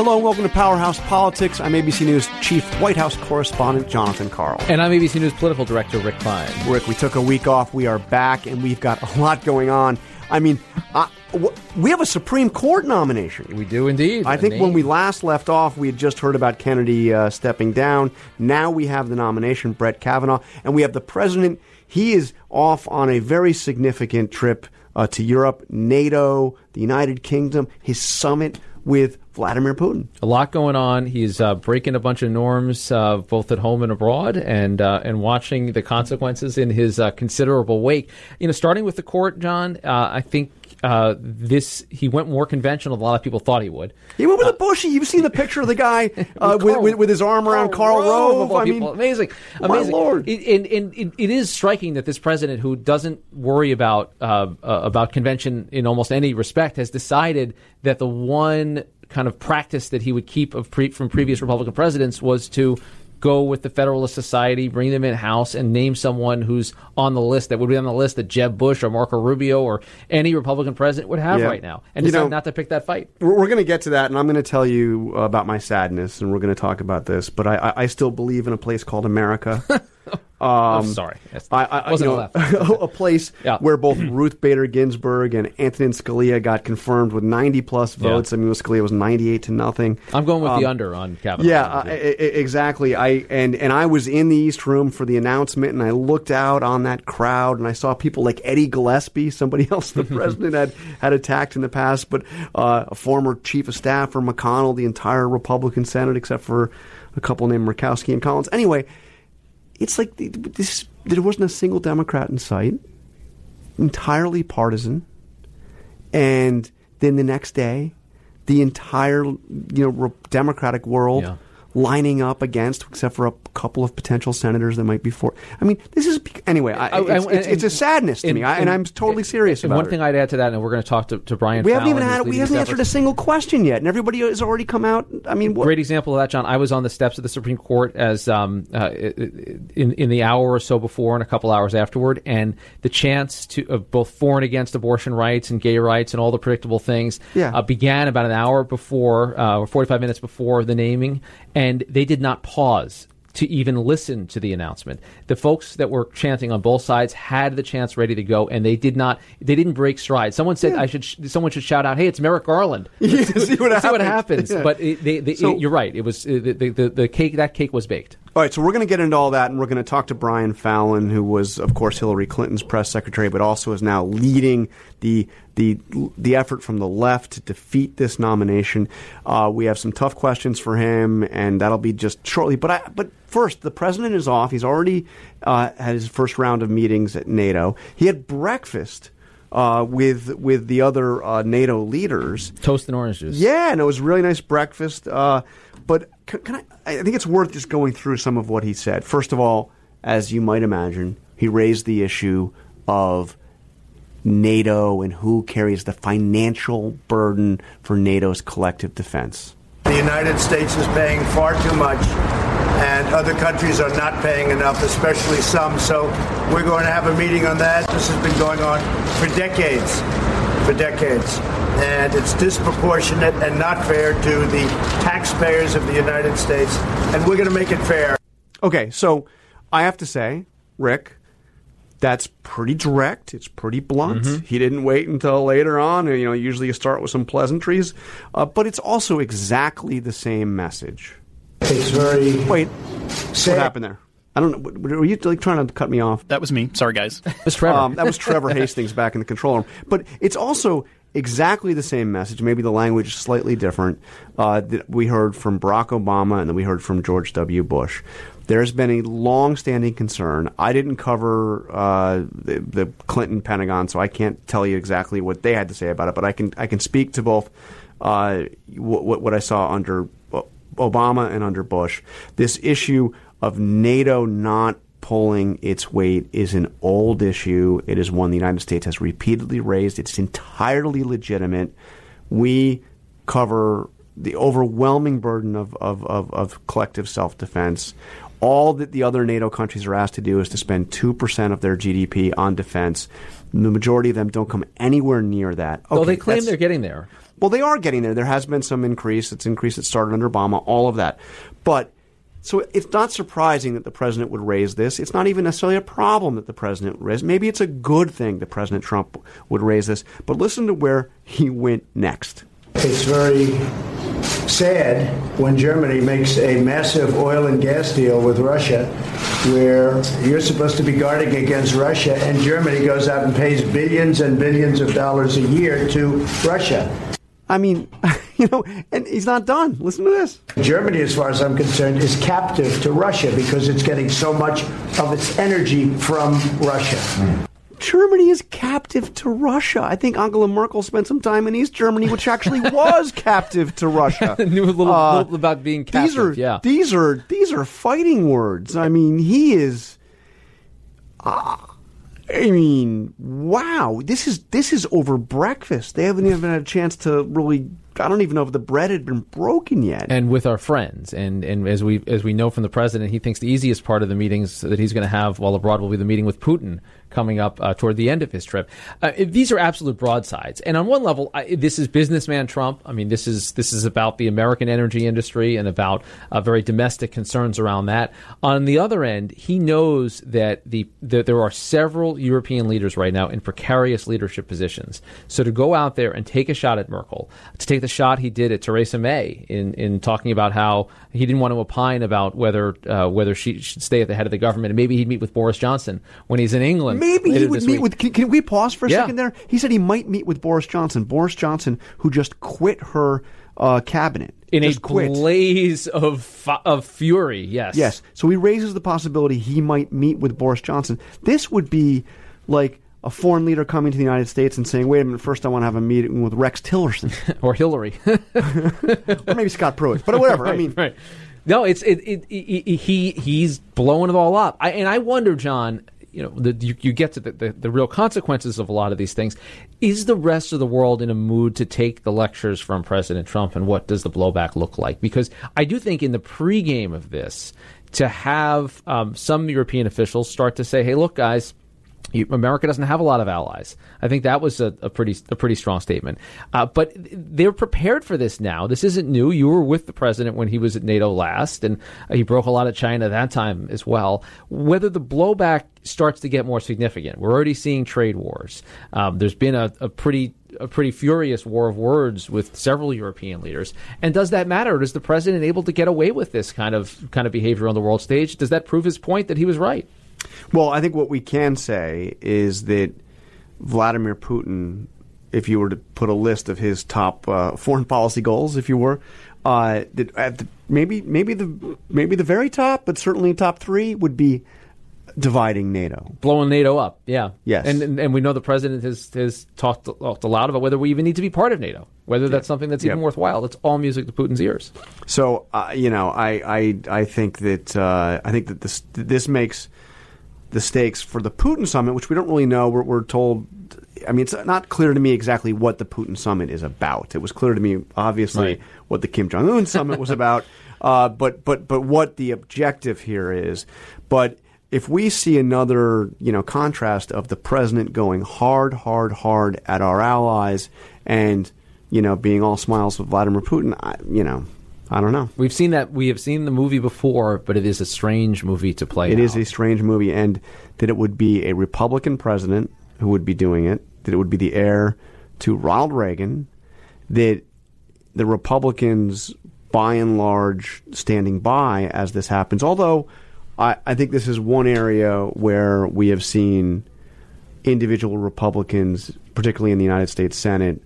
Hello and welcome to Powerhouse Politics. I'm ABC News Chief White House Correspondent Jonathan Karl. And I'm ABC News Political Director Rick Klein. Rick, we took a week off. We are back and we've got a lot going on. I mean, uh, w- we have a Supreme Court nomination. We do indeed. I think when we last left off, we had just heard about Kennedy uh, stepping down. Now we have the nomination, Brett Kavanaugh, and we have the president. He is off on a very significant trip uh, to Europe, NATO, the United Kingdom, his summit with Vladimir Putin. A lot going on. He's uh, breaking a bunch of norms, uh, both at home and abroad, and uh, and watching the consequences in his uh, considerable wake. You know, starting with the court, John. Uh, I think uh, this he went more conventional than a lot of people thought he would. He went with a Bushie. You've seen the picture of the guy uh, with, with, with his arm around Karl Rove. I mean, amazing, my amazing. lord. It, and, and it, it is striking that this president, who doesn't worry about uh, uh, about convention in almost any respect, has decided that the one kind of practice that he would keep of pre- from previous Republican presidents was to go with the Federalist Society, bring them in house, and name someone who's on the list that would be on the list that Jeb Bush or Marco Rubio or any Republican president would have Yeah. right now, and You decide know- not to pick that fight. We're, we're going to get to that, and I'm going to tell you about my sadness, and we're going to talk about this. But I, I, I still believe in a place called America. I'm sorry, I, I, wasn't you know, a place Yeah. where both Ruth Bader Ginsburg and Antonin Scalia got confirmed with 90 plus Yeah. votes. I mean, Scalia was 98 to nothing. I'm going with the Um, under on Kavanaugh. Yeah, uh, exactly. I and and I was in the East Room for the announcement, and I looked out on that crowd, and I saw people like Eddie Gillespie, somebody else the president had had attacked in the past, but uh, a former chief of staff for McConnell, the entire Republican Senate except for a couple named Murkowski and Collins. Anyway, it's like this. There wasn't a single Democrat in sight, entirely partisan, and then the next day, the entire you know Democratic world Yeah. Lining up against, except for a couple of potential senators that might be for. I mean, this is anyway. I, I- it's, I- it's, it's a sadness to me, I, and, I'm totally serious and about one it. thing I'd add to that, and we're going to talk to, to Brian. we haven't even had. We haven't answered a single question yet, and everybody has already come out. I mean, what, Great example of that, John. I was on the steps of the Supreme Court as um, uh, in in the hour or so before and a couple hours afterward, and the chance to of both for and against abortion rights and gay rights and all the predictable things Yeah. uh, began about an hour before uh, or forty five minutes before the naming, and they did not pause. To even listen to the announcement, the folks that were chanting on both sides had the chance ready to go, and they did not. They didn't break stride. Someone said, "I should." Someone should shout out, "Hey, it's Merrick Garland!" Yeah, see what Let's see what happens. Yeah. But it, they, they, So- you're right. It was uh, the, the, the, the cake. That cake was baked. All right, so we're going to get into all that, and we're going to talk to Brian Fallon, who was, of course, Hillary Clinton's press secretary, but also is now leading the the the effort from the left to defeat this nomination. Uh, we have some tough questions for him, and that'll be just shortly. But I, but first, the president is off. He's already uh, had his first round of meetings at NATO. He had breakfast. Uh, with with the other uh, NATO leaders, Toast and orange juice. yeah, and it was a really nice breakfast. Uh, but can, can I? I think it's worth just going through some of what he said. First of all, as you might imagine, he raised the issue of NATO and who carries the financial burden for NATO's collective defense. The United States is paying far too much, and other countries are not paying enough, especially some. So we're going to have a meeting on that. This has been going on for decades, for decades. And it's disproportionate and not fair to the taxpayers of the United States. And we're going to make it fair. Okay, so I have to say, Rick, that's pretty direct. It's pretty blunt. He didn't wait until later on. You know, usually you start with some pleasantries, uh, but it's also exactly the same message. It's very Wait, sad. what happened there? I don't know. Were you like trying to cut me off? That was me. Sorry, guys. It's Trevor. Um, that was Trevor Hastings back in the control room. But it's also exactly the same message. Maybe the language is slightly different uh, that we heard from Barack Obama and that we heard from George W. Bush. There's been a long-standing concern. I didn't cover uh, the, the Clinton Pentagon, so I can't tell you exactly what they had to say about it. But I can I can speak to both uh, what, what I saw under Obama and under Bush. This issue of NATO not pulling its weight is an old issue. It is one the United States has repeatedly raised. It's entirely legitimate. We cover the overwhelming burden of, of, of, of collective self defense. All that the other NATO countries are asked to do is to spend 2% of their GDP on defense. The majority of them don't come anywhere near that. Okay, well, they claim they're getting there. well, they are getting there. There has been some increase. It's increase that started under Obama, all of that. But so it's not surprising that the president would raise this. It's not even necessarily a problem that the president would raise. Maybe it's a good thing that President Trump would raise this. But listen to where he went next. It's very sad when Germany makes a massive oil and gas deal with Russia, where you're supposed to be guarding against Russia, and Germany goes out and pays billions and billions of dollars a year to Russia. I mean, you know, and he's not done. Listen to this. Germany, as far as I'm concerned, is captive to Russia because it's getting so much of its energy from Russia. Germany is captive to Russia. I think Angela Merkel spent some time in East Germany, which actually was captive to Russia. Knew a little, Uh, little about being captive. these are yeah. these are these are fighting words. I mean, he is. Uh, I mean, wow! This is this is over breakfast. They haven't even had a chance to really. I don't even know if the bread had been broken yet. and with our friends. And and as we as we know from the president, he thinks the easiest part of the meetings that he's going to have while abroad will be the meeting with Putin coming up uh, toward the end of his trip. Uh, these are absolute broadsides. And on one level, I, this is businessman Trump. I mean, this is this is about the American energy industry and about uh, very domestic concerns around that. On the other end, he knows that the that there are several European leaders right now in precarious leadership positions. So to go out there and take a shot at Merkel, to take the shot he did at Theresa May in, in talking about how he didn't want to opine about whether uh, whether she should stay at the head of the government, and maybe he'd meet with Boris Johnson when he's in England. Maybe he would meet week. with. Can, can we pause for a Yeah. second there? He said he might meet with Boris Johnson. Boris Johnson, who just quit her uh, cabinet. in just a quit. blaze of fu- of fury. Yes, Yes. So he raises the possibility he might meet with Boris Johnson. This would be like a foreign leader coming to the United States and saying, "Wait a minute, first I want to have a meeting with Rex Tillerson or Hillary. or maybe Scott Pruitt, but whatever." I mean, right. No, it's it, it, it, he he's blowing it all up. I, and I wonder, John. You know, the, you, you get to the, the, the real consequences of a lot of these things. Is the rest of the world in a mood to take the lectures from President Trump, and what does the blowback look like? Because I do think in the pregame of this, to have um, some European officials start to say, "Hey, look, guys." America doesn't have a lot of allies. I think that was a, a pretty a pretty strong statement. Uh, but they're prepared for this now. This isn't new. You were with the president when he was at NATO last, and uh, he broke a lot of China that time as well. Whether the blowback starts to get more significant, we're already seeing trade wars. Um, there's been a, a pretty a pretty furious war of words with several European leaders. And does that matter? Is the president able to get away with this kind of kind of behavior on the world stage? Does that prove his point that he was right? Well, I think what we can say is that Vladimir Putin, if you were to put a list of his top uh, foreign policy goals, if you were, uh, that at the, maybe maybe the maybe the very top, but certainly top three would be dividing NATO. blowing NATO up. Yeah. Yes. And and, and we know the president has has talked, talked a lot about whether we even need to be part of NATO, whether that's something that's even Yep. worthwhile. It's all music to Putin's ears. So uh, you know, I I, I think that uh, I think that this this makes the stakes for the Putin summit, which we don't really know. We're, we're told. I mean, it's not clear to me exactly what the Putin summit is about. It was clear to me, obviously, Right. what the Kim Jong Un summit was about, uh, but but but what the objective here is. But if we see another, you know, contrast of the president going hard, hard, hard at our allies, and you know, being all smiles with Vladimir Putin, I, you know, I don't know. We've seen that. We have seen the movie before, but it is a strange movie to play. It is a strange movie, and that it would be a Republican president who would be doing it. That it would be the heir to Ronald Reagan. That the Republicans, by and large, standing by as this happens. Although, I, I think this is one area where we have seen individual Republicans, particularly in the United States Senate,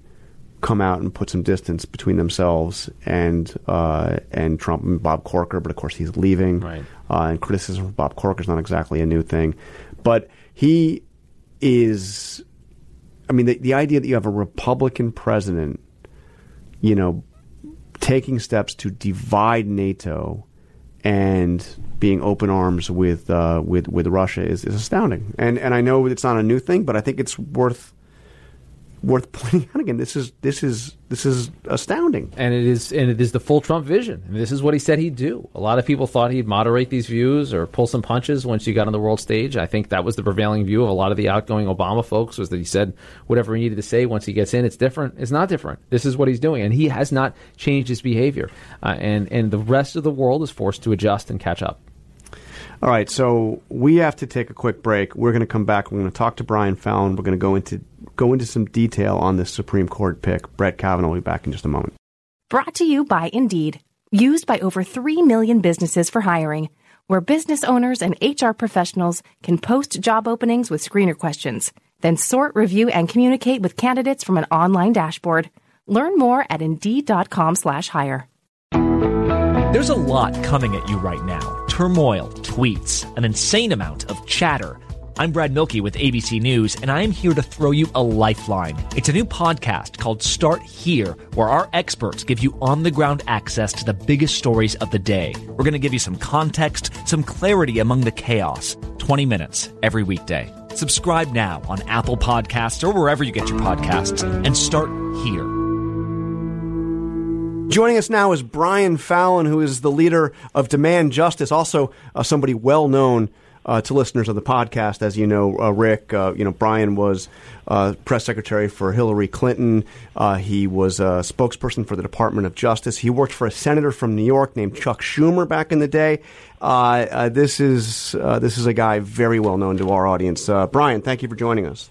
come out and put some distance between themselves and uh, and Trump and Bob Corker. But of course, he's leaving, Right. uh, and criticism of Bob Corker is not exactly a new thing. But he is, I mean, the, the idea that you have a Republican president, you know, taking steps to divide NATO and being open arms with uh, with with Russia is, is astounding. And and I know it's not a new thing, but I think it's worth worth pointing out again. This is this is this is astounding. And it is and it is the full Trump vision. Mean, this is what he said he'd do. A lot of people thought he'd moderate these views or pull some punches once you got on the world stage. I think that was the prevailing view of a lot of the outgoing Obama folks was that he said whatever he needed to say once he gets in. It's different. It's not different. This is what he's doing, and he has not changed his behavior. Uh, and and the rest of the world is forced to adjust and catch up. All right, so we have to take a quick break. We're going to come back. We're going to talk to Brian Fallon. We're going to go into go into some detail on this Supreme Court pick. Brett Kavanaugh will be back in just a moment. Brought to you by Indeed, used by over 3 million businesses for hiring, where business owners and HR professionals can post job openings with screener questions, then sort, review, and communicate with candidates from an online dashboard. Learn more at Indeed.com/hire. There's a lot coming at you right now turmoil, tweets, an insane amount of chatter. I'm Brad Mielke with ABC News, and I am here to throw you a lifeline. It's a new podcast called Start Here, where our experts give you on the ground access to the biggest stories of the day. We're going to give you some context, some clarity among the chaos. 20 minutes every weekday. Subscribe now on Apple Podcasts or wherever you get your podcasts, and start here. Joining us now is Brian Fallon, who is the leader of Demand Justice, also uh, somebody well known uh, to listeners of the podcast. As you know, uh, Rick, uh, you know Brian was uh, press secretary for Hillary Clinton. Uh, he was a spokesperson for the Department of Justice. He worked for a senator from New York named Chuck Schumer back in the day. this is this is a guy very well known to our audience. Brian, thank you for joining us.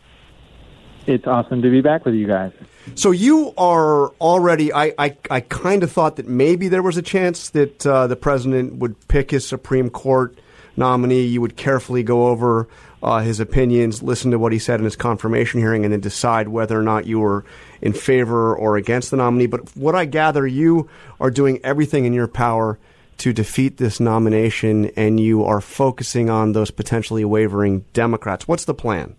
It's awesome to be back with you guys. So you are already. I, I, I kind of thought that maybe there was a chance that uh, the president would pick his Supreme Court nominee. You would carefully go over uh, his opinions, listen to what he said in his confirmation hearing, and then decide whether or not you were in favor or against the nominee. But what I gather, you are doing everything in your power to defeat this nomination, and you are focusing on those potentially wavering Democrats. What's the plan?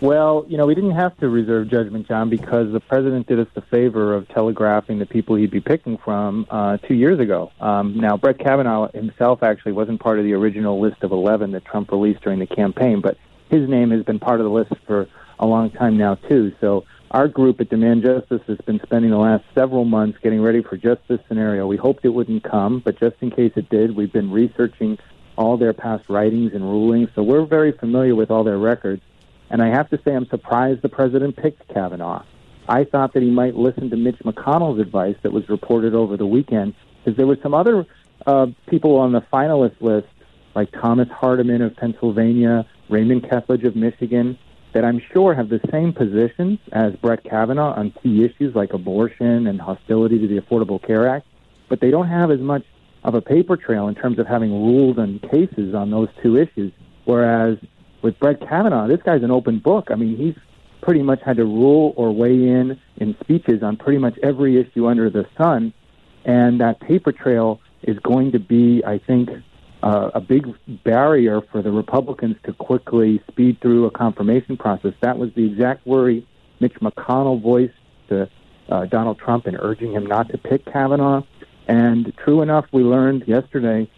Well, you know, we didn't have to reserve judgment, John, because the president did us the favor of telegraphing the people he'd be picking from uh, two years ago. Um, now, Brett Kavanaugh himself actually wasn't part of the original list of 11 that Trump released during the campaign, but his name has been part of the list for a long time now, too. So our group at Demand Justice has been spending the last several months getting ready for just this scenario. We hoped it wouldn't come, but just in case it did, we've been researching all their past writings and rulings, so we're very familiar with all their records. And I have to say, I'm surprised the president picked Kavanaugh. I thought that he might listen to Mitch McConnell's advice that was reported over the weekend, because there were some other uh, people on the finalist list, like Thomas Hardiman of Pennsylvania, Raymond Kethledge of Michigan, that I'm sure have the same positions as Brett Kavanaugh on key issues like abortion and hostility to the Affordable Care Act, but they don't have as much of a paper trail in terms of having ruled on cases on those two issues. Whereas with Brett Kavanaugh, this guy's an open book. I mean, he's pretty much had to rule or weigh in in speeches on pretty much every issue under the sun, and that paper trail is going to be, I think, uh, a big barrier for the Republicans to quickly speed through a confirmation process. That was the exact worry Mitch McConnell voiced to uh, Donald Trump in urging him not to pick Kavanaugh. And true enough, we learned yesterday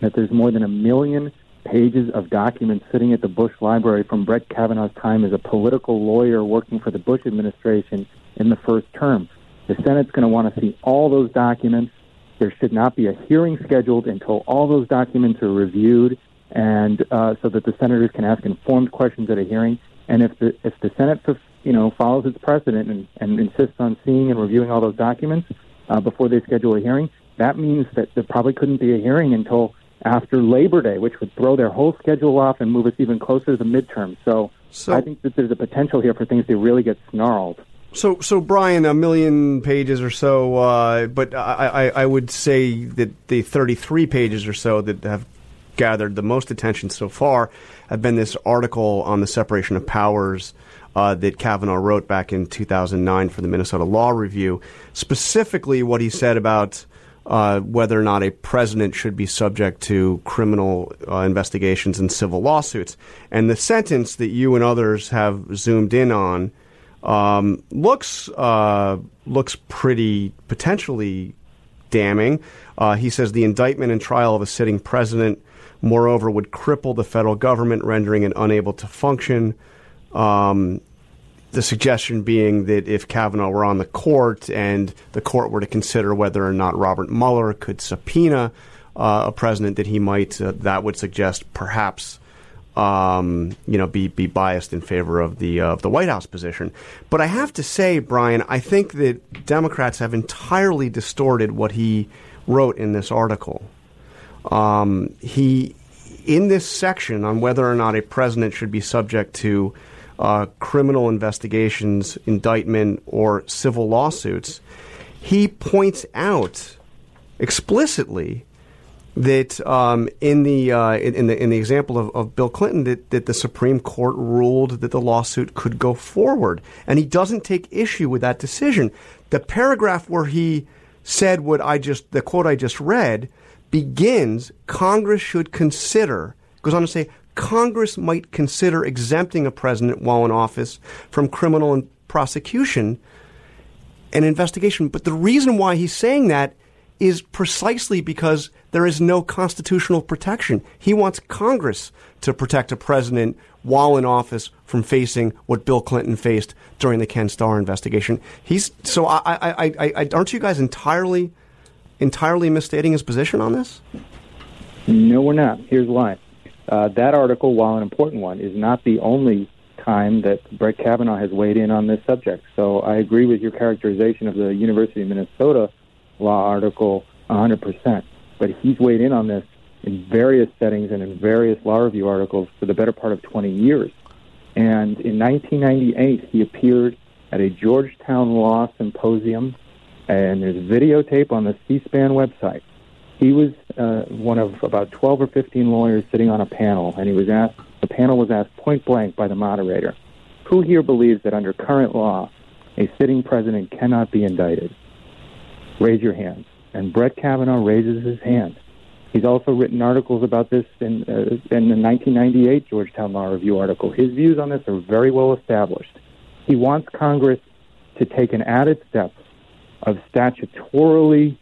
that there's more than a million pages of documents sitting at the Bush Library from Brett Kavanaugh's time as a political lawyer working for the Bush administration in the first term. The Senate's going to want to see all those documents. There should not be a hearing scheduled until all those documents are reviewed, and uh, so that the senators can ask informed questions at a hearing. And if the if the Senate, you know, follows its precedent and, and insists on seeing and reviewing all those documents uh, before they schedule a hearing, that means that there probably couldn't be a hearing until after Labor Day, which would throw their whole schedule off and move us even closer to the midterm. So, so I think that there's a potential here for things to really get snarled. So, so Brian, a million pages or so, uh, but I, I, I would say that the 33 pages or so that have gathered the most attention so far have been this article on the separation of powers uh, that Kavanaugh wrote back in 2009 for the Minnesota Law Review. Specifically, what he said about uh, whether or not a president should be subject to criminal uh, investigations and civil lawsuits. And the sentence that you and others have zoomed in on um, looks uh, looks pretty potentially damning. Uh, he says the indictment and trial of a sitting president, moreover, would cripple the federal government, rendering it unable to function. Um, the suggestion being that if Kavanaugh were on the court and the court were to consider whether or not Robert Mueller could subpoena uh, a president, that he might uh, that would suggest perhaps um, you know be be biased in favor of the uh, of the White House position. But I have to say, Brian, I think that Democrats have entirely distorted what he wrote in this article. Um, he in this section on whether or not a president should be subject to uh, criminal investigations, indictment, or civil lawsuits, he points out explicitly that um, in the uh, in, the in the example of, of Bill Clinton that, that the Supreme Court ruled that the lawsuit could go forward, and he doesn't take issue with that decision. The paragraph where he said what I just the quote I just read begins Congress should consider goes on to say Congress might consider exempting a president while in office from criminal and prosecution and investigation. But the reason why he's saying that is precisely because there is no constitutional protection. He wants Congress to protect a president while in office from facing what Bill Clinton faced during the Ken Starr investigation. He's so I, I, I, I aren't you guys entirely entirely misstating his position on this? No, we're not. Here's why. Uh, that article, while an important one, is not the only time that Brett Kavanaugh has weighed in on this subject. So I agree with your characterization of the University of Minnesota law article 100%. But he's weighed in on this in various settings and in various law review articles for the better part of 20 years. And in 1998, he appeared at a Georgetown Law Symposium, and there's videotape on the C-SPAN website he was uh, one of about 12 or 15 lawyers sitting on a panel, and he was asked, the panel was asked point blank by the moderator, who here believes that under current law, a sitting president cannot be indicted? Raise your hand. And Brett Kavanaugh raises his hand. He's also written articles about this in, uh, in the 1998 Georgetown Law Review article. His views on this are very well established. He wants Congress to take an added step of statutorily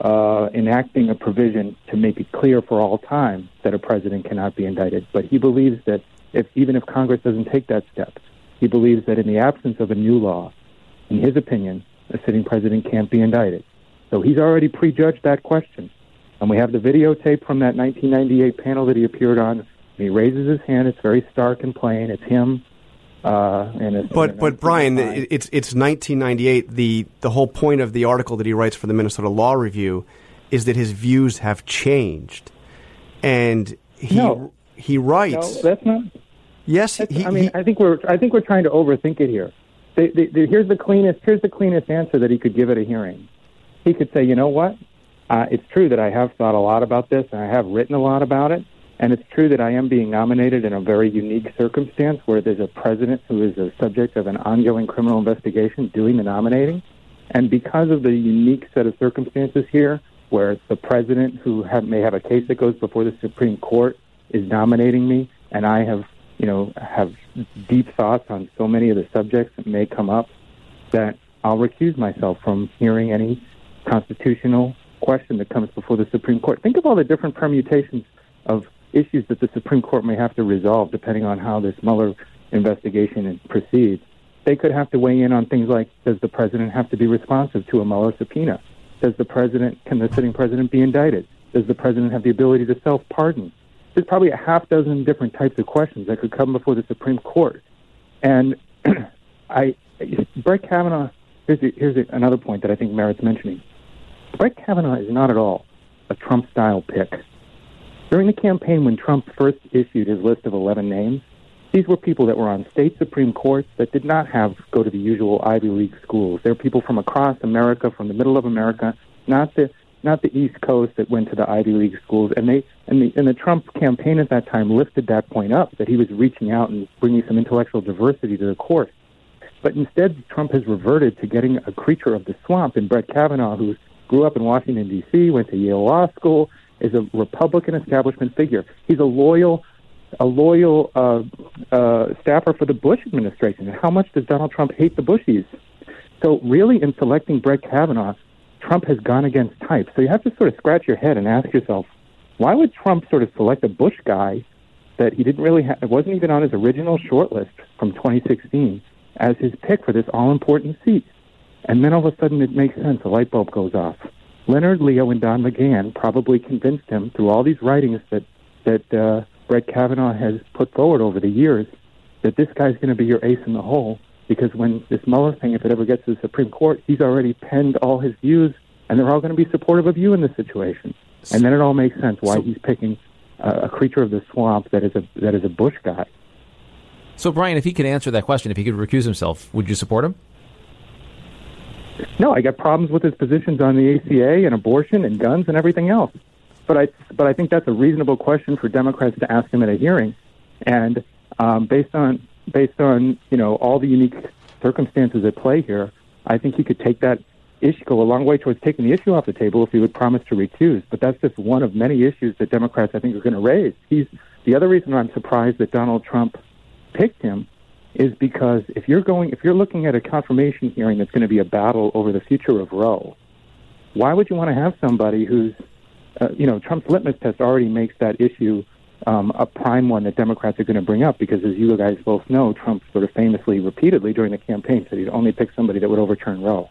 uh, enacting a provision to make it clear for all time that a president cannot be indicted. But he believes that if even if Congress doesn't take that step, he believes that in the absence of a new law, in his opinion, a sitting president can't be indicted. So he's already prejudged that question. And we have the videotape from that 1998 panel that he appeared on. He raises his hand. It's very stark and plain. It's him uh, and but but Brian, it's it's 1998. The the whole point of the article that he writes for the Minnesota Law Review is that his views have changed, and he no. he writes. No, that's not. Yes, he, I mean, he, I think we're I think we're trying to overthink it here. They, they, they, here's the cleanest here's the cleanest answer that he could give at a hearing. He could say, you know what, uh, it's true that I have thought a lot about this and I have written a lot about it. And it's true that I am being nominated in a very unique circumstance where there's a president who is a subject of an ongoing criminal investigation doing the nominating. And because of the unique set of circumstances here, where the president who have, may have a case that goes before the Supreme Court is nominating me, and I have, you know, have deep thoughts on so many of the subjects that may come up, that I'll recuse myself from hearing any constitutional question that comes before the Supreme Court. Think of all the different permutations of issues that the Supreme Court may have to resolve depending on how this Mueller investigation proceeds. They could have to weigh in on things like does the president have to be responsive to a Mueller subpoena? Does the president, can the sitting president be indicted? Does the president have the ability to self pardon? There's probably a half dozen different types of questions that could come before the Supreme Court. And I, Brett Kavanaugh, here's, a, here's a, another point that I think merits mentioning. Brett Kavanaugh is not at all a Trump style pick. During the campaign, when Trump first issued his list of 11 names, these were people that were on state Supreme Courts that did not have go to the usual Ivy League schools. They were people from across America, from the middle of America, not the not the East Coast that went to the Ivy League schools. And they and the and the Trump campaign at that time lifted that point up that he was reaching out and bringing some intellectual diversity to the court. But instead, Trump has reverted to getting a creature of the swamp in Brett Kavanaugh, who grew up in Washington D.C., went to Yale Law School, is a Republican establishment figure. He's a loyal, a loyal uh, uh, staffer for the Bush administration. And how much does Donald Trump hate the Bushies? So really, in selecting Brett Kavanaugh, Trump has gone against type. So you have to sort of scratch your head and ask yourself, why would Trump sort of select a Bush guy that he didn't really have, wasn't even on his original short list from 2016 as his pick for this all important seat. And then all of a sudden it makes sense. A light bulb goes off. Leonard Leo and Don McGahn probably convinced him through all these writings that that uh, Brett Kavanaugh has put forward over the years that this guy's going to be your ace in the hole because when this Mueller thing, if it ever gets to the Supreme Court, he's already penned all his views, and they're all going to be supportive of you in this situation. And then it all makes sense why so, he's picking uh, a creature of the swamp that is a that is a Bush guy. So, Brian, if he could answer that question, if he could recuse himself, would you support him? No, I got problems with his positions on the ACA and abortion and guns and everything else. But I, but I think that's a reasonable question for Democrats to ask him at a hearing. And um, based on based on you know all the unique circumstances at play here, I think he could take that issue go a long way towards taking the issue off the table if he would promise to recuse. But that's just one of many issues that Democrats I think are going to raise. He's the other reason I'm surprised that Donald Trump picked him is because if you're going, if you're looking at a confirmation hearing that's going to be a battle over the future of Roe, why would you want to have somebody who's, uh, you know, Trump's litmus test already makes that issue um, a prime one that Democrats are going to bring up because, as you guys both know, Trump sort of famously, repeatedly during the campaign said he'd only pick somebody that would overturn Roe.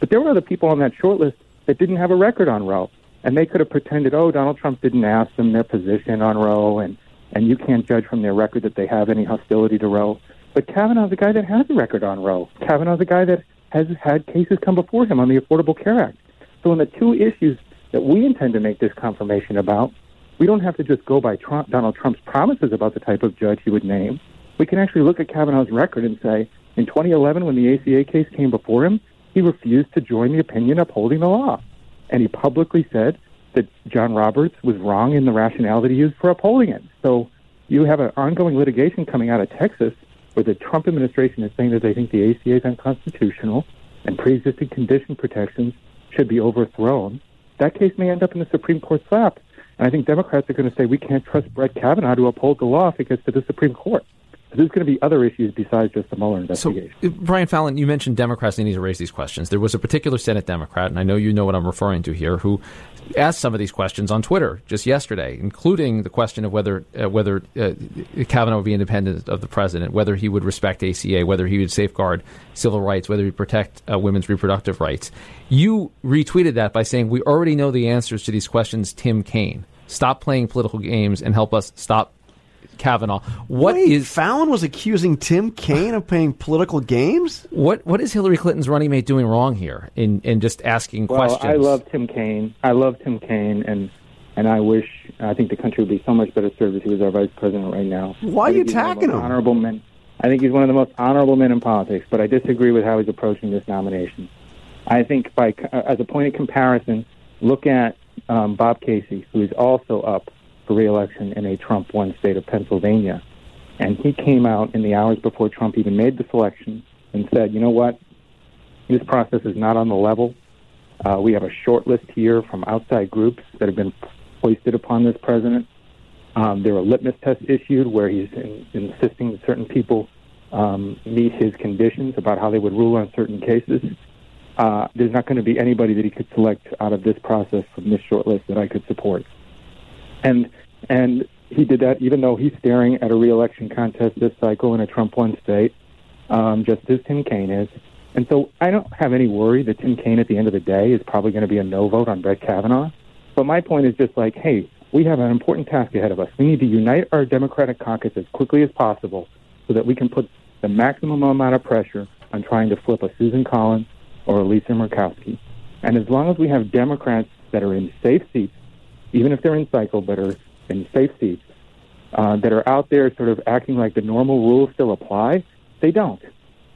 But there were other people on that short list that didn't have a record on Roe, and they could have pretended, oh, Donald Trump didn't ask them their position on Roe, and and you can't judge from their record that they have any hostility to Roe. But Kavanaugh's a guy that has a record on Roe. Kavanaugh's a guy that has had cases come before him on the Affordable Care Act. So, in the two issues that we intend to make this confirmation about, we don't have to just go by Trump, Donald Trump's promises about the type of judge he would name. We can actually look at Kavanaugh's record and say, in 2011, when the ACA case came before him, he refused to join the opinion upholding the law. And he publicly said that John Roberts was wrong in the rationale that he used for upholding it. So you have an ongoing litigation coming out of Texas where the Trump administration is saying that they think the ACA is unconstitutional and pre-existing condition protections should be overthrown, that case may end up in the Supreme Court's lap. And I think Democrats are going to say we can't trust Brett Kavanaugh to uphold the law if it gets to the Supreme Court there's going to be other issues besides just the Mueller investigation. So, Brian Fallon, you mentioned Democrats needing to raise these questions. There was a particular Senate Democrat, and I know you know what I'm referring to here, who asked some of these questions on Twitter just yesterday, including the question of whether uh, whether uh, Kavanaugh would be independent of the president, whether he would respect ACA, whether he would safeguard civil rights, whether he would protect uh, women's reproductive rights. You retweeted that by saying, "We already know the answers to these questions." Tim Kaine, stop playing political games and help us stop Kavanaugh. What Wait, is Fallon was accusing Tim Kaine of playing political games? What what is Hillary Clinton's running mate doing wrong here in in just asking well, questions? I love Tim Kaine. I love Tim Kaine, and and I wish I think the country would be so much better served if he was our vice president right now. Why are you attacking him? Honorable men. I think he's one of the most honorable men in politics, but I disagree with how he's approaching this nomination. I think by as a point of comparison, look at um, Bob Casey, who is also up for reelection in a Trump won state of Pennsylvania. And he came out in the hours before Trump even made the selection and said, you know what? This process is not on the level. Uh, we have a short list here from outside groups that have been foisted upon this president. Um, there are litmus tests issued where he's in, insisting that certain people um, meet his conditions about how they would rule on certain cases. Uh, there's not going to be anybody that he could select out of this process from this short list that I could support. And and he did that even though he's staring at a reelection contest this cycle in a Trump won state, um, just as Tim Kaine is. And so I don't have any worry that Tim Kaine at the end of the day is probably going to be a no vote on Brett Kavanaugh. But my point is just like, hey, we have an important task ahead of us. We need to unite our Democratic caucus as quickly as possible so that we can put the maximum amount of pressure on trying to flip a Susan Collins or a Lisa Murkowski. And as long as we have Democrats that are in safe seats even if they're in cycle but are in safe seats, uh, that are out there sort of acting like the normal rules still apply, they don't.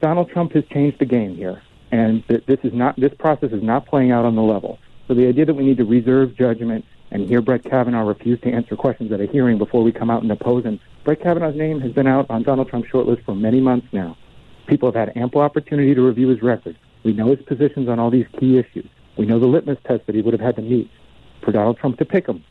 Donald Trump has changed the game here, and th- this is not this process is not playing out on the level. So the idea that we need to reserve judgment and hear Brett Kavanaugh refuse to answer questions at a hearing before we come out and oppose him. Brett Kavanaugh's name has been out on Donald Trump's shortlist for many months now. People have had ample opportunity to review his record. We know his positions on all these key issues. We know the litmus test that he would have had to meet for Donald Trump to pick him.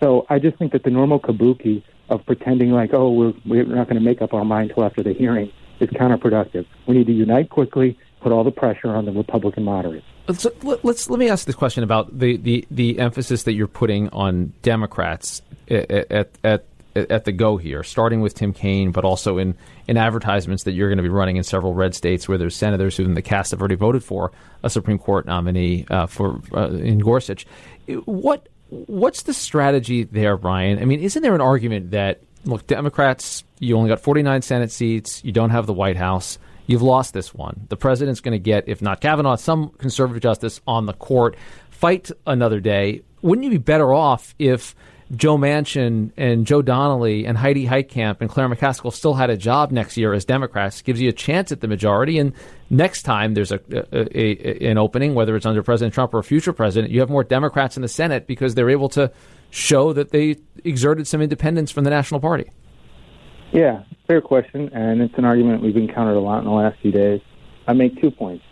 So I just think that the normal kabuki of pretending like, oh, we're, we're not going to make up our mind till after the hearing is counterproductive. We need to unite quickly, put all the pressure on the Republican moderates. Let's, let's let me ask this question about the, the, the emphasis that you're putting on Democrats at, at, at at the go here, starting with Tim Kaine, but also in, in advertisements that you're going to be running in several red states where there's senators who in the cast have already voted for a Supreme Court nominee uh, for uh, in Gorsuch. What what's the strategy there, Ryan? I mean, isn't there an argument that look, Democrats, you only got 49 Senate seats, you don't have the White House. You've lost this one. The president's going to get, if not Kavanaugh, some conservative justice on the court. Fight another day. Wouldn't you be better off if Joe Manchin and Joe Donnelly and Heidi Heitkamp and Claire McCaskill still had a job next year as Democrats, gives you a chance at the majority. And next time there's a, a, a, an opening, whether it's under President Trump or a future president, you have more Democrats in the Senate because they're able to show that they exerted some independence from the national party. Yeah, fair question, and it's an argument we've encountered a lot in the last few days. I make two points.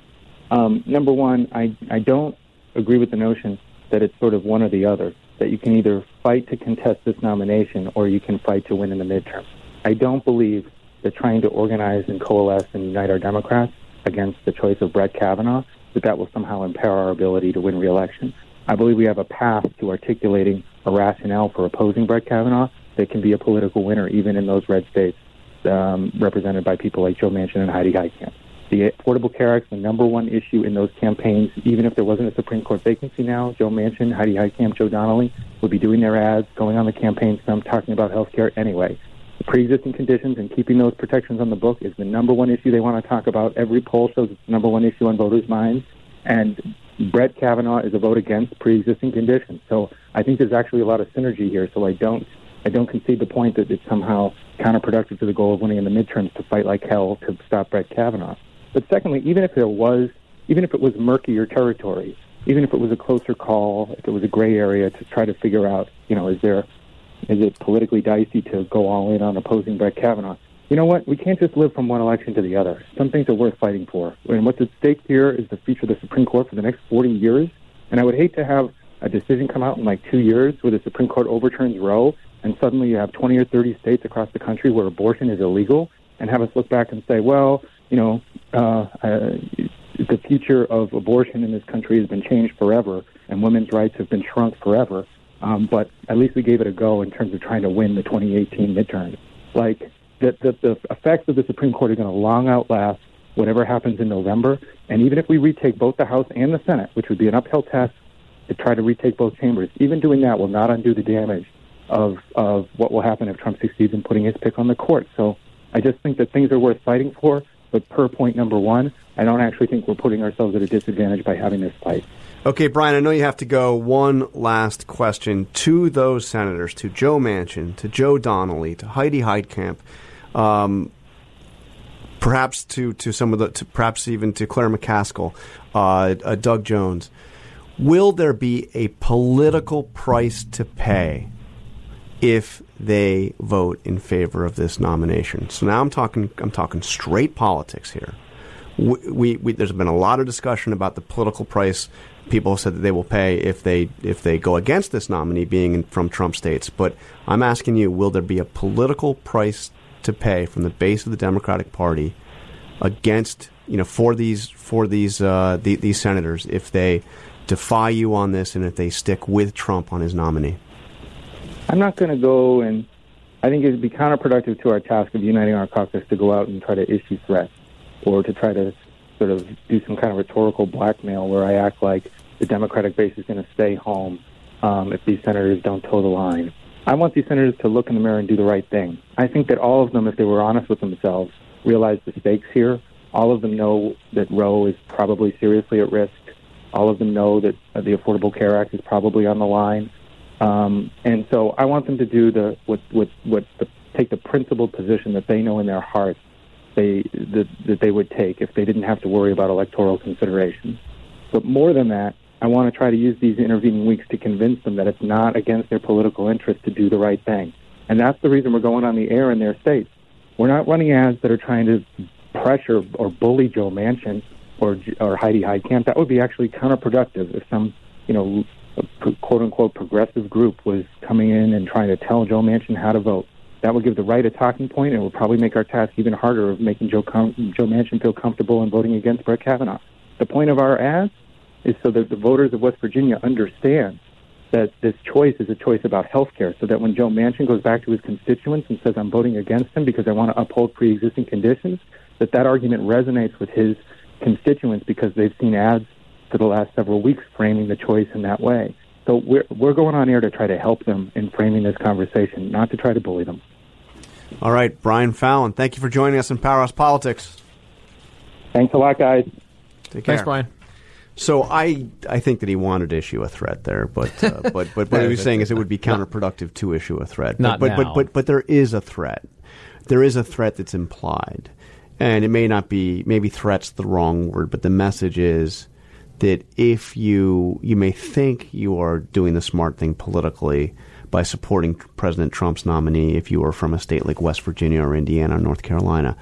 Um, number one, I, I don't agree with the notion that it's sort of one or the other that you can either fight to contest this nomination or you can fight to win in the midterm. I don't believe that trying to organize and coalesce and unite our Democrats against the choice of Brett Kavanaugh, that that will somehow impair our ability to win re-election. I believe we have a path to articulating a rationale for opposing Brett Kavanaugh that can be a political winner even in those red states um, represented by people like Joe Manchin and Heidi Heitkamp. The Affordable Care Act is the number one issue in those campaigns. Even if there wasn't a Supreme Court vacancy now, Joe Manchin, Heidi Heitkamp, Joe Donnelly would be doing their ads, going on the campaign stump, talking about health care anyway. Pre-existing conditions and keeping those protections on the book is the number one issue they want to talk about. Every poll shows it's the number one issue on voters' minds. And Brett Kavanaugh is a vote against pre-existing conditions. So I think there's actually a lot of synergy here. So I don't I don't concede the point that it's somehow counterproductive to the goal of winning in the midterms to fight like hell to stop Brett Kavanaugh. But secondly, even if there was, even if it was murkier territory, even if it was a closer call, if it was a gray area to try to figure out, you know, is there, is it politically dicey to go all in on opposing Brett Kavanaugh? You know what? We can't just live from one election to the other. Some things are worth fighting for. And what's at stake here is the future of the Supreme Court for the next 40 years. And I would hate to have a decision come out in like two years where the Supreme Court overturns Roe, and suddenly you have 20 or 30 states across the country where abortion is illegal, and have us look back and say, well, you know, uh, uh, the future of abortion in this country has been changed forever, and women's rights have been shrunk forever. Um, but at least we gave it a go in terms of trying to win the 2018 midterm. Like the, the, the effects of the Supreme Court are going to long outlast whatever happens in November. And even if we retake both the House and the Senate, which would be an uphill task to try to retake both chambers, even doing that will not undo the damage of of what will happen if Trump succeeds in putting his pick on the court. So I just think that things are worth fighting for. But per point number one, I don't actually think we're putting ourselves at a disadvantage by having this fight. Okay, Brian, I know you have to go. One last question to those senators, to Joe Manchin, to Joe Donnelly, to Heidi Heitkamp, um, perhaps to, to some of the, to, perhaps even to Claire McCaskill, uh, uh, Doug Jones. Will there be a political price to pay if they vote in favor of this nomination. So now I'm talking I'm talking straight politics here. We, we, we, there's been a lot of discussion about the political price people said that they will pay if they if they go against this nominee being in, from Trump states. But I'm asking you, will there be a political price to pay from the base of the Democratic Party against you know for these for these uh, the, these senators if they defy you on this and if they stick with Trump on his nominee? I'm not going to go and I think it would be counterproductive to our task of uniting our caucus to go out and try to issue threats or to try to sort of do some kind of rhetorical blackmail where I act like the Democratic base is going to stay home um, if these senators don't toe the line. I want these senators to look in the mirror and do the right thing. I think that all of them, if they were honest with themselves, realize the stakes here. All of them know that Roe is probably seriously at risk. All of them know that the Affordable Care Act is probably on the line. Um, and so I want them to do the what what what the, take the principled position that they know in their hearts they that, that they would take if they didn't have to worry about electoral considerations. But more than that, I want to try to use these intervening weeks to convince them that it's not against their political interest to do the right thing. And that's the reason we're going on the air in their states. We're not running ads that are trying to pressure or bully Joe Manchin or or Heidi Heitkamp. That would be actually counterproductive if some you know quote unquote progressive group was coming in and trying to tell Joe Manchin how to vote. That would give the right a talking point and it probably make our task even harder of making Joe, Com- Joe Manchin feel comfortable in voting against Brett Kavanaugh. The point of our ads is so that the voters of West Virginia understand that this choice is a choice about health care, so that when Joe Manchin goes back to his constituents and says, I'm voting against him because I want to uphold pre existing conditions, that that argument resonates with his constituents because they've seen ads for the last several weeks framing the choice in that way. So we're, we're going on air to try to help them in framing this conversation, not to try to bully them. All right, Brian Fallon, thank you for joining us in Powerhouse Politics. Thanks a lot, guys. Take care. Thanks, Brian. So I I think that he wanted to issue a threat there, but uh, but but what he was saying is it would be counterproductive to issue a threat. Not but, now. but but but there is a threat. There is a threat that's implied, and it may not be maybe threats the wrong word, but the message is that if you you may think you are doing the smart thing politically by supporting President Trump's nominee if you are from a state like West Virginia or Indiana or North Carolina,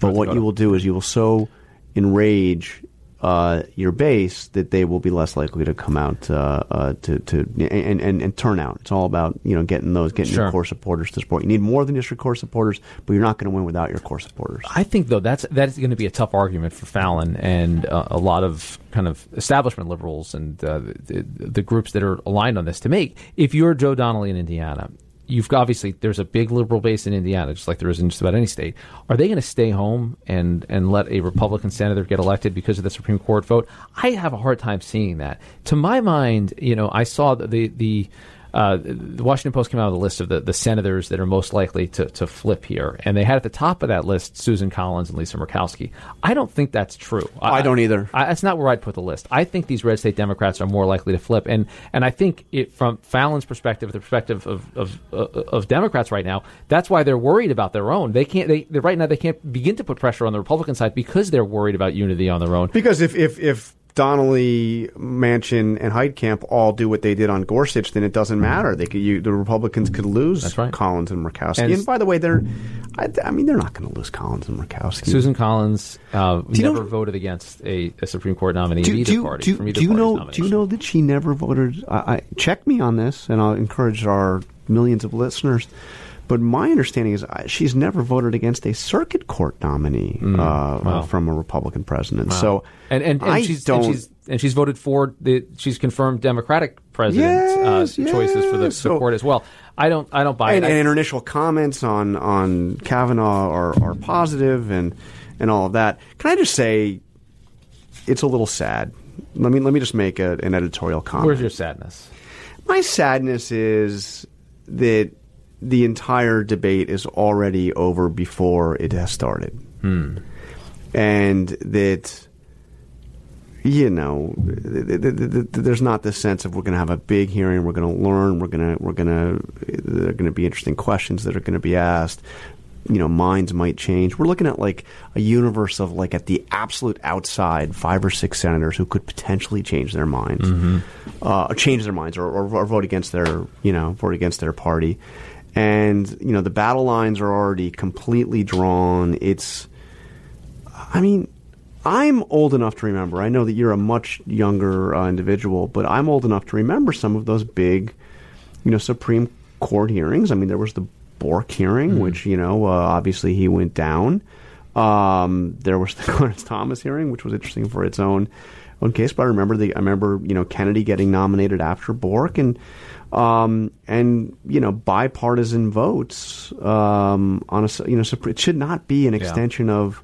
but what you will do is you will so enrage uh, your base that they will be less likely to come out uh, uh, to to and, and, and turn out. It's all about you know getting those getting Sure. your core supporters to support. You need more than just your core supporters, but you're not going to win without your core supporters. I think though that's that's going to be a tough argument for Fallon and uh, a lot of kind of establishment liberals and uh, the, the groups that are aligned on this to make. If you're Joe Donnelly in Indiana, you've obviously there's a big liberal base in Indiana, just like there is in just about any state. Are they going to stay home and and let a Republican senator get elected because of the Supreme Court vote? I have a hard time seeing that. To my mind, you know, I saw the the. the uh, the Washington Post came out with a list of the, the senators that are most likely to, to flip here, and they had at the top of that list Susan Collins and Lisa Murkowski. I don't think that's true. I don't either. I, that's not where I'd put the list. I think these red state Democrats are more likely to flip, and and I think it, from Fallon's perspective, the perspective of of, uh, of Democrats right now, that's why they're worried about their own. They can't. They right now they can't begin to put pressure on the Republican side because they're worried about unity on their own. Because if if if Donnelly, Manchin, and Heitkamp all do what they did on Gorsuch, then it doesn't matter. They could, you, the Republicans could lose Mm-hmm. That's right. Collins and Murkowski. And- And, by the way, they're, I, I mean, they're not going to lose Collins and Murkowski. Susan Collins uh, never know- voted against a, a Supreme Court nominee do, either do, party. do, either do you know? Do you know that she never voted? I, I check me on this, and I'll encourage our millions of listeners. But my understanding is uh, she's never voted against a circuit court nominee uh, uh, Mm. Wow. from a Republican president. So, and and, and I she's don't. and she's and she's voted for the she's confirmed Democratic president Yes, uh, choices for the, yes. the So- court as well. I don't I don't buy and, it. And her initial comments on on Kavanaugh are, are positive and and all of that. Can I just say, it's a little sad. Let me let me just make a, an editorial comment. where's your sadness? My sadness is that the entire debate is already over before it has started, and that you know th- th- th- th- there's not this sense of we're going to have a big hearing, we're going to learn, we're going to we're going to there are going to be interesting questions that are going to be asked. You know, minds might change. We're looking at like a universe of like at the absolute outside, five or six senators who could potentially change their minds, uh, change their minds, or, or, or vote against their you know vote against their party. And you know the battle lines are already completely drawn. It's I mean, I'm old enough to remember. I know that you're a much younger uh, individual, but I'm old enough to remember some of those big, you know, Supreme Court hearings. I mean, there was the Bork hearing, which you know, uh, obviously he went down. Um, there was the Clarence Thomas hearing, which was interesting for its own own case. But I remember the I remember you know Kennedy getting nominated after Bork and. Um, and you know, bipartisan votes um, on a you know, it should not be an extension of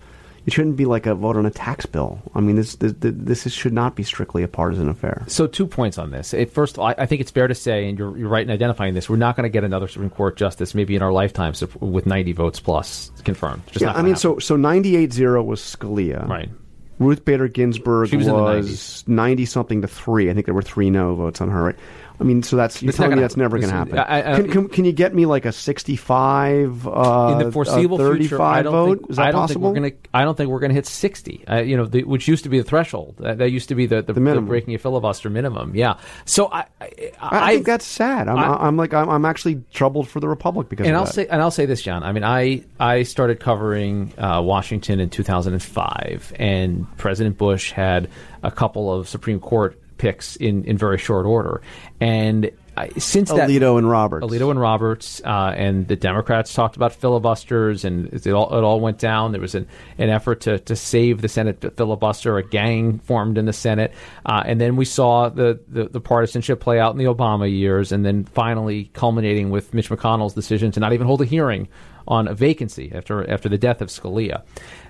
it shouldn't be like a vote on a tax bill. I mean, this this, this is, should not be strictly a partisan affair. So two points on this. First of all, I, think it's fair to say, and you're, you're right in identifying this, we're not going to get another Supreme Court justice maybe in our lifetime with 90 votes plus confirmed. Just Yeah, not I mean, happen. so so ninety eight zero was Scalia, Right. Ruth Bader Ginsburg She was was ninety something to three. I think there were three no votes on her. Right? I mean, so that's you're It's telling me that's never going to happen. I- I- can, can, can you get me like a sixty five? Uh, in the foreseeable future, I don't vote? think is that I don't possible? think we're to. I don't think we're going to hit sixty. Uh, you know, the, which used to be the threshold. That, that used to be the the, the, minimum. breaking a filibuster minimum. Yeah. So I, I, I, think that's sad. I'm, I- I'm like I'm, I'm actually troubled for the Republic because and of I'll that. say and I'll say this, John. I mean, I I started covering uh, Washington in 2005, and President Bush had a couple of Supreme Court picks in in very short order, and I, since that Alito and Roberts. Alito and Roberts, uh, and the Democrats talked about filibusters, and it all, it all went down. There was an, an effort to, to save the Senate filibuster. A gang formed in the Senate, uh, and then we saw the, the, the partisanship play out in the Obama years, and then finally culminating with Mitch McConnell's decision to not even hold a hearing on a vacancy after after the death of Scalia.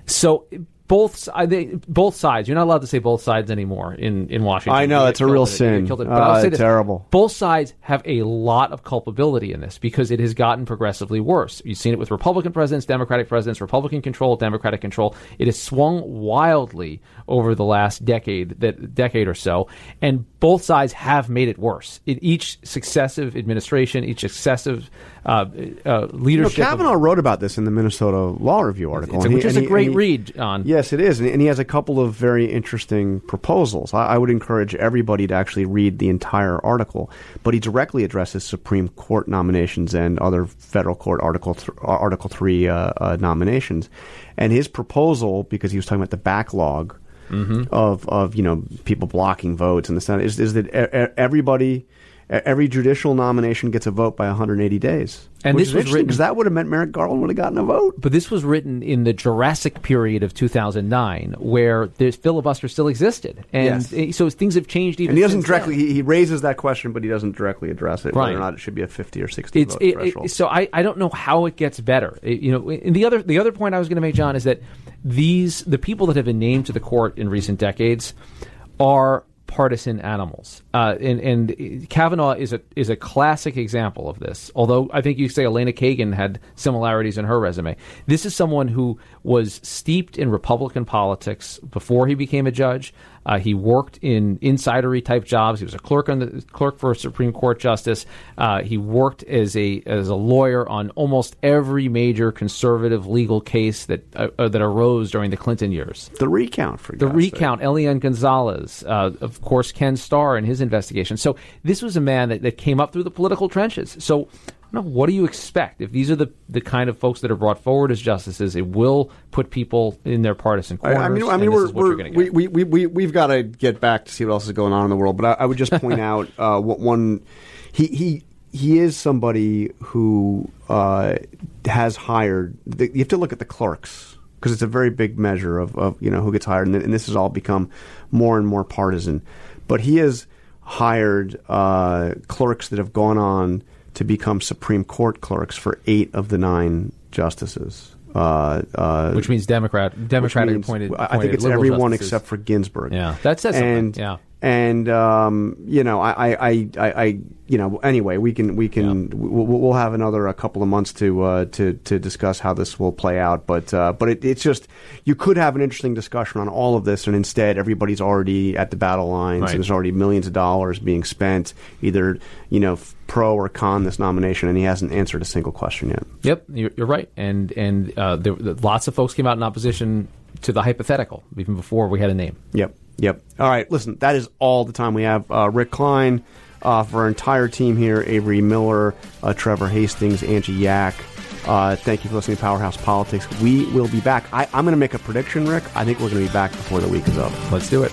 So both I think both sides. You're not allowed to say both sides anymore in, in Washington. I know, it's a real it. Sin. it. Uh, this. terrible. Both sides have a lot of culpability in this because it has gotten progressively worse. You've seen it with Republican presidents, Democratic presidents, Republican control, Democratic control. It has swung wildly over the last decade, that decade or so, and both sides have made it worse. In each successive administration, each successive uh, uh, You know, leadership. of- Kavanaugh wrote about this in the Minnesota Law Review article, a- and he- which is a great he- read, John. Yes, it is, and, he has a couple of very interesting proposals. I, I would encourage everybody to actually read the entire article. But he directly addresses Supreme Court nominations and other federal court Article th- Article Three uh, uh, nominations, and his proposal, because he was talking about the backlog Mm-hmm. of of you know people blocking votes in the Senate, is, is that everybody. Every judicial nomination gets a vote by 180 days, And this is was written- because that would have meant Merrick Garland would have gotten a vote. But this was written in the Jurassic period of 2009, where the filibuster still existed, and Yes. so things have changed. Even And he doesn't directly. He, he raises that question, but he doesn't directly address it. Right. Whether or not it should be a fifty or sixty It's vote it, it- threshold. so I, I don't know how it gets better. It- you know, and the other the other point I was going to make, John, is that these the people that have been named to the court in recent decades are partisan animals, uh, and and Kavanaugh is a is a classic example of this. Although I think you say Elena Kagan had similarities in her resume. This is someone who was steeped in Republican politics before he became a judge. Uh, he worked in insidery type jobs. He was a clerk on the clerk for a Supreme Court justice. Uh, he worked as a as a lawyer on almost every major conservative legal case that uh, uh, that arose during the Clinton years. the recount for The God's sake. recount, Elian Gonzalez, uh, of course, Ken Starr in his investigation. So this was a man that, that came up through the political trenches. So, Know, what do you expect? If these are the, the kind of folks that are brought forward as justices, it will put people in their partisan corners. I mean, I mean, we're, is what you're we're, we, we, we, we, we've got to get back to see what else is going on in the world. But I, I would just point out uh, what one he he he is somebody who uh, has hired. The, you have to look at the clerks because it's a very big measure of, of you know who gets hired, and, and this has all become more and more partisan. But he has hired uh, clerks that have gone on to become Supreme Court clerks for eight of the nine justices. Uh, uh, which means Democrat, Democratic which means- appointed. I think it's everyone justices. except for Ginsburg. Yeah, that says something, and, yeah. And um, you know, I, I, I, I, you know, anyway, we can, we can, we'll, we'll have another a couple of months to uh, to to discuss how this will play out. But uh, but it, it's just you could have an interesting discussion on all of this, and instead everybody's already at the battle lines, Right. and there's already millions of dollars being spent, either you know, pro or con this nomination, and he hasn't answered a single question yet. Yep, you're, you're right, and and uh, there- lots of folks came out in opposition to the hypothetical even before we had a name. Yep. Yep. All right. Listen, that is all the time we have. Uh, Rick Klein, uh, for our entire team here, Avery Miller, uh, Trevor Hastings, Angie Yak. Uh, thank you for listening to Powerhouse Politics. We will be back. I, I'm going to make a prediction, Rick. I think we're going to be back before the week is up. Let's do it.